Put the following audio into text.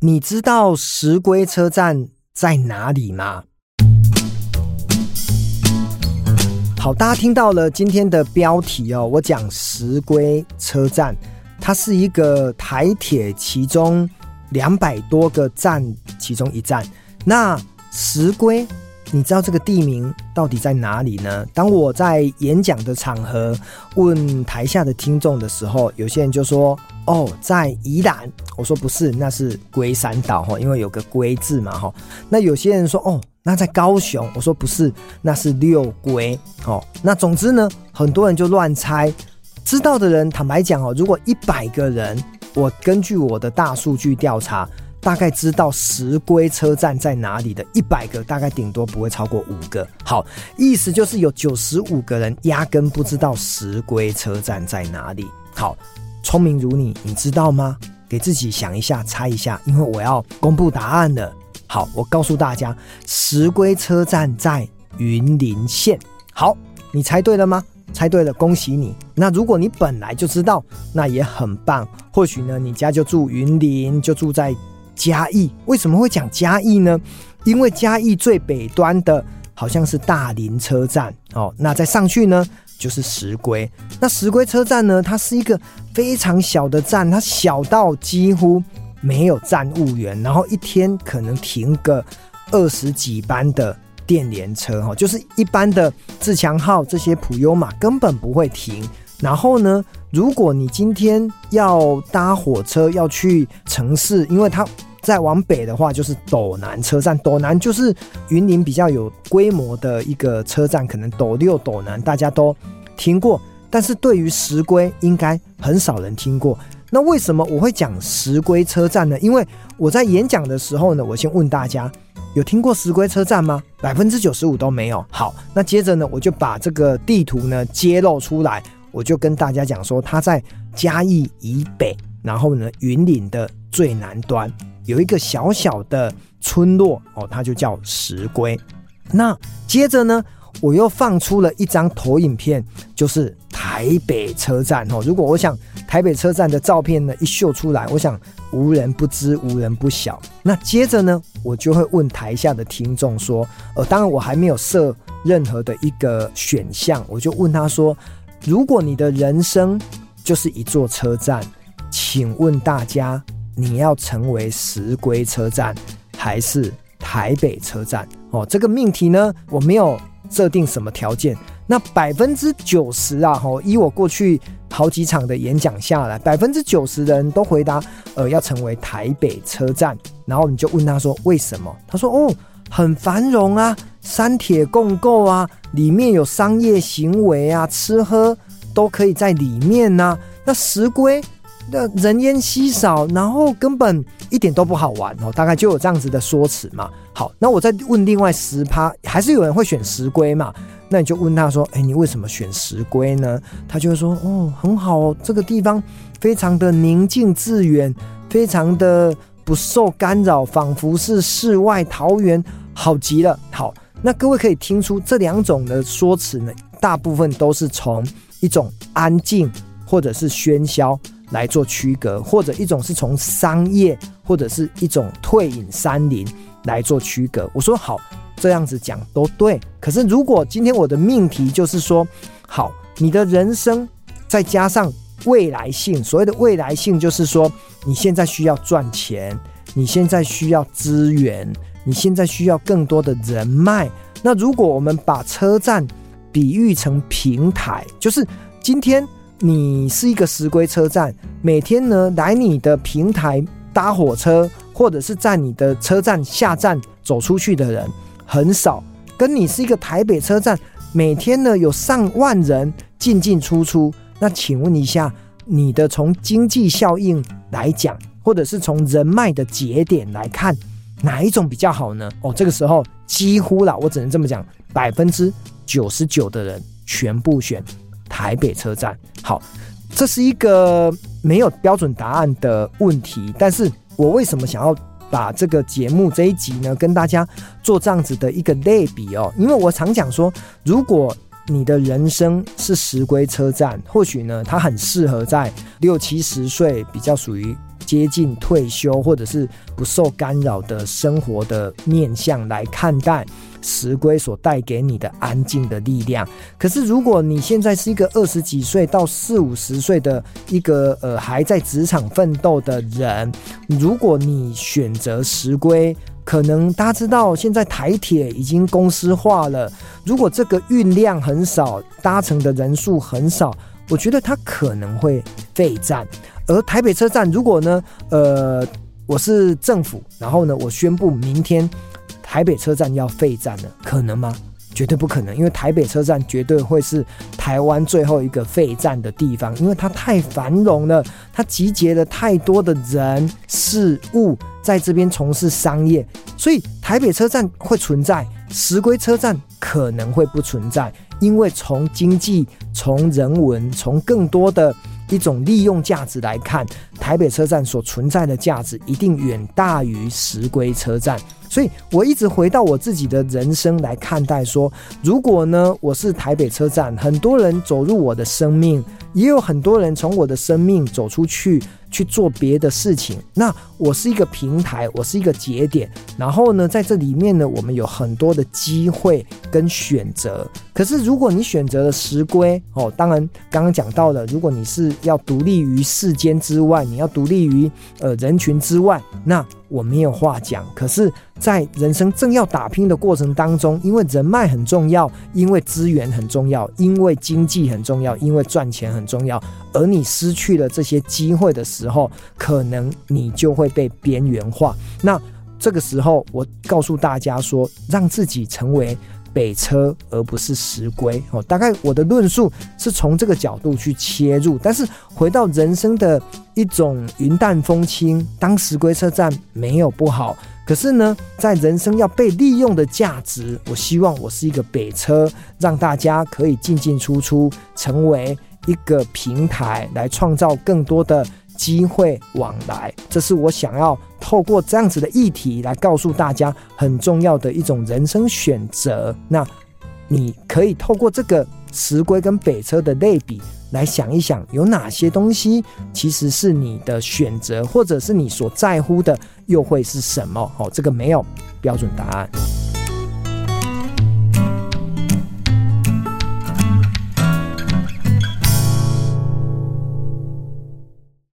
你知道石龟车站在哪里吗？好，大家听到了今天的标题哦，我讲石龟车站，它是一个台铁其中两百多个站其中一站。那石龟，你知道这个地名到底在哪里呢？当我在演讲的场合问台下的听众的时候，有些人就说：“哦，在宜兰。”我说：“不是，那是龟山岛哈，因为有个龟字嘛哈。”那有些人说：“哦，那在高雄。”我说：“不是，那是六龟。”哦，那总之呢，很多人就乱猜。知道的人，坦白讲哦，如果一百个人，我根据我的大数据调查。大概知道石龟车站在哪里的一百个，大概顶多不会超过五个。好，意思就是有九十五个人压根不知道石龟车站在哪里。好，聪明如你，你知道吗？给自己想一下，猜一下，因为我要公布答案了。好，我告诉大家，石龟车站在云林县。好，你猜对了吗？猜对了，恭喜你。那如果你本来就知道，那也很棒。或许呢，你家就住云林，就住在。嘉义为什么会讲嘉义呢？因为嘉义最北端的好像是大林车站哦，那再上去呢就是石龟。那石龟车站呢，它是一个非常小的站，它小到几乎没有站务员，然后一天可能停个二十几班的电联车哈，就是一般的自强号这些普悠玛根本不会停。然后呢，如果你今天要搭火车要去城市，因为它再往北的话，就是斗南车站。斗南就是云林比较有规模的一个车站，可能斗六、斗南大家都听过，但是对于石龟应该很少人听过。那为什么我会讲石龟车站呢？因为我在演讲的时候呢，我先问大家有听过石龟车站吗？百分之九十五都没有。好，那接着呢，我就把这个地图呢揭露出来，我就跟大家讲说，它在嘉义以北，然后呢，云林的最南端。有一个小小的村落哦，它就叫石龟。那接着呢，我又放出了一张投影片，就是台北车站哦。如果我想台北车站的照片呢一秀出来，我想无人不知，无人不晓。那接着呢，我就会问台下的听众说：呃，当然我还没有设任何的一个选项，我就问他说：如果你的人生就是一座车站，请问大家？你要成为石龟车站还是台北车站？哦，这个命题呢，我没有设定什么条件。那百分之九十啊，吼，以我过去好几场的演讲下来，百分之九十的人都回答，呃，要成为台北车站。然后你就问他说为什么？他说哦，很繁荣啊，三铁共构啊，里面有商业行为啊，吃喝都可以在里面呐、啊。那石龟。那人烟稀少，然后根本一点都不好玩哦，大概就有这样子的说辞嘛。好，那我再问另外十趴，还是有人会选石龟嘛？那你就问他说：“哎、你为什么选石龟呢？”他就会说：“哦，很好，这个地方非常的宁静致远，非常的不受干扰，仿佛是世外桃源，好极了。”好，那各位可以听出这两种的说辞呢，大部分都是从一种安静或者是喧嚣。来做区隔，或者一种是从商业，或者是一种退隐山林来做区隔。我说好，这样子讲都对。可是如果今天我的命题就是说，好，你的人生再加上未来性，所谓的未来性就是说，你现在需要赚钱，你现在需要资源，你现在需要更多的人脉。那如果我们把车站比喻成平台，就是今天。你是一个石龟车站，每天呢来你的平台搭火车，或者是在你的车站下站走出去的人很少。跟你是一个台北车站，每天呢有上万人进进出出。那请问一下，你的从经济效应来讲，或者是从人脉的节点来看，哪一种比较好呢？哦，这个时候几乎啦，我只能这么讲，百分之九十九的人全部选。台北车站，好，这是一个没有标准答案的问题。但是我为什么想要把这个节目这一集呢，跟大家做这样子的一个类比哦？因为我常讲说，如果你的人生是石龟车站，或许呢，它很适合在六七十岁比较属于接近退休或者是不受干扰的生活的面向来看待石龟所带给你的安静的力量。可是，如果你现在是一个二十几岁到四五十岁的一个呃还在职场奋斗的人，如果你选择石龟，可能大家知道现在台铁已经公司化了，如果这个运量很少，搭乘的人数很少，我觉得它可能会废站。而台北车站，如果呢，呃，我是政府，然后呢，我宣布明天台北车站要废站了，可能吗？绝对不可能，因为台北车站绝对会是台湾最后一个废站的地方，因为它太繁荣了，它集结了太多的人事物在这边从事商业，所以台北车站会存在，石龟车站可能会不存在，因为从经济、从人文、从更多的。一种利用价值来看，台北车站所存在的价值一定远大于石龟车站。所以我一直回到我自己的人生来看待说，如果呢，我是台北车站，很多人走入我的生命，也有很多人从我的生命走出去。去做别的事情，那我是一个平台，我是一个节点，然后呢，在这里面呢，我们有很多的机会跟选择。可是如果你选择了石龟哦，当然刚刚讲到了，如果你是要独立于世间之外，你要独立于呃人群之外，那我没有话讲。可是，在人生正要打拼的过程当中，因为人脉很重要，因为资源很重要，因为经济很重要，因为赚钱很重要，而你失去了这些机会的时候，可能你就会被边缘化。那这个时候，我告诉大家说，让自己成为北车，而不是石龟。哦，大概我的论述是从这个角度去切入。但是回到人生的一种云淡风轻，当石龟车站没有不好。可是呢，在人生要被利用的价值，我希望我是一个北车，让大家可以进进出出，成为一个平台，来创造更多的。机会往来，这是我想要透过这样子的议题来告诉大家很重要的一种人生选择。那你可以透过这个石龟跟北车的类比来想一想，有哪些东西其实是你的选择，或者是你所在乎的，又会是什么？哦，这个没有标准答案。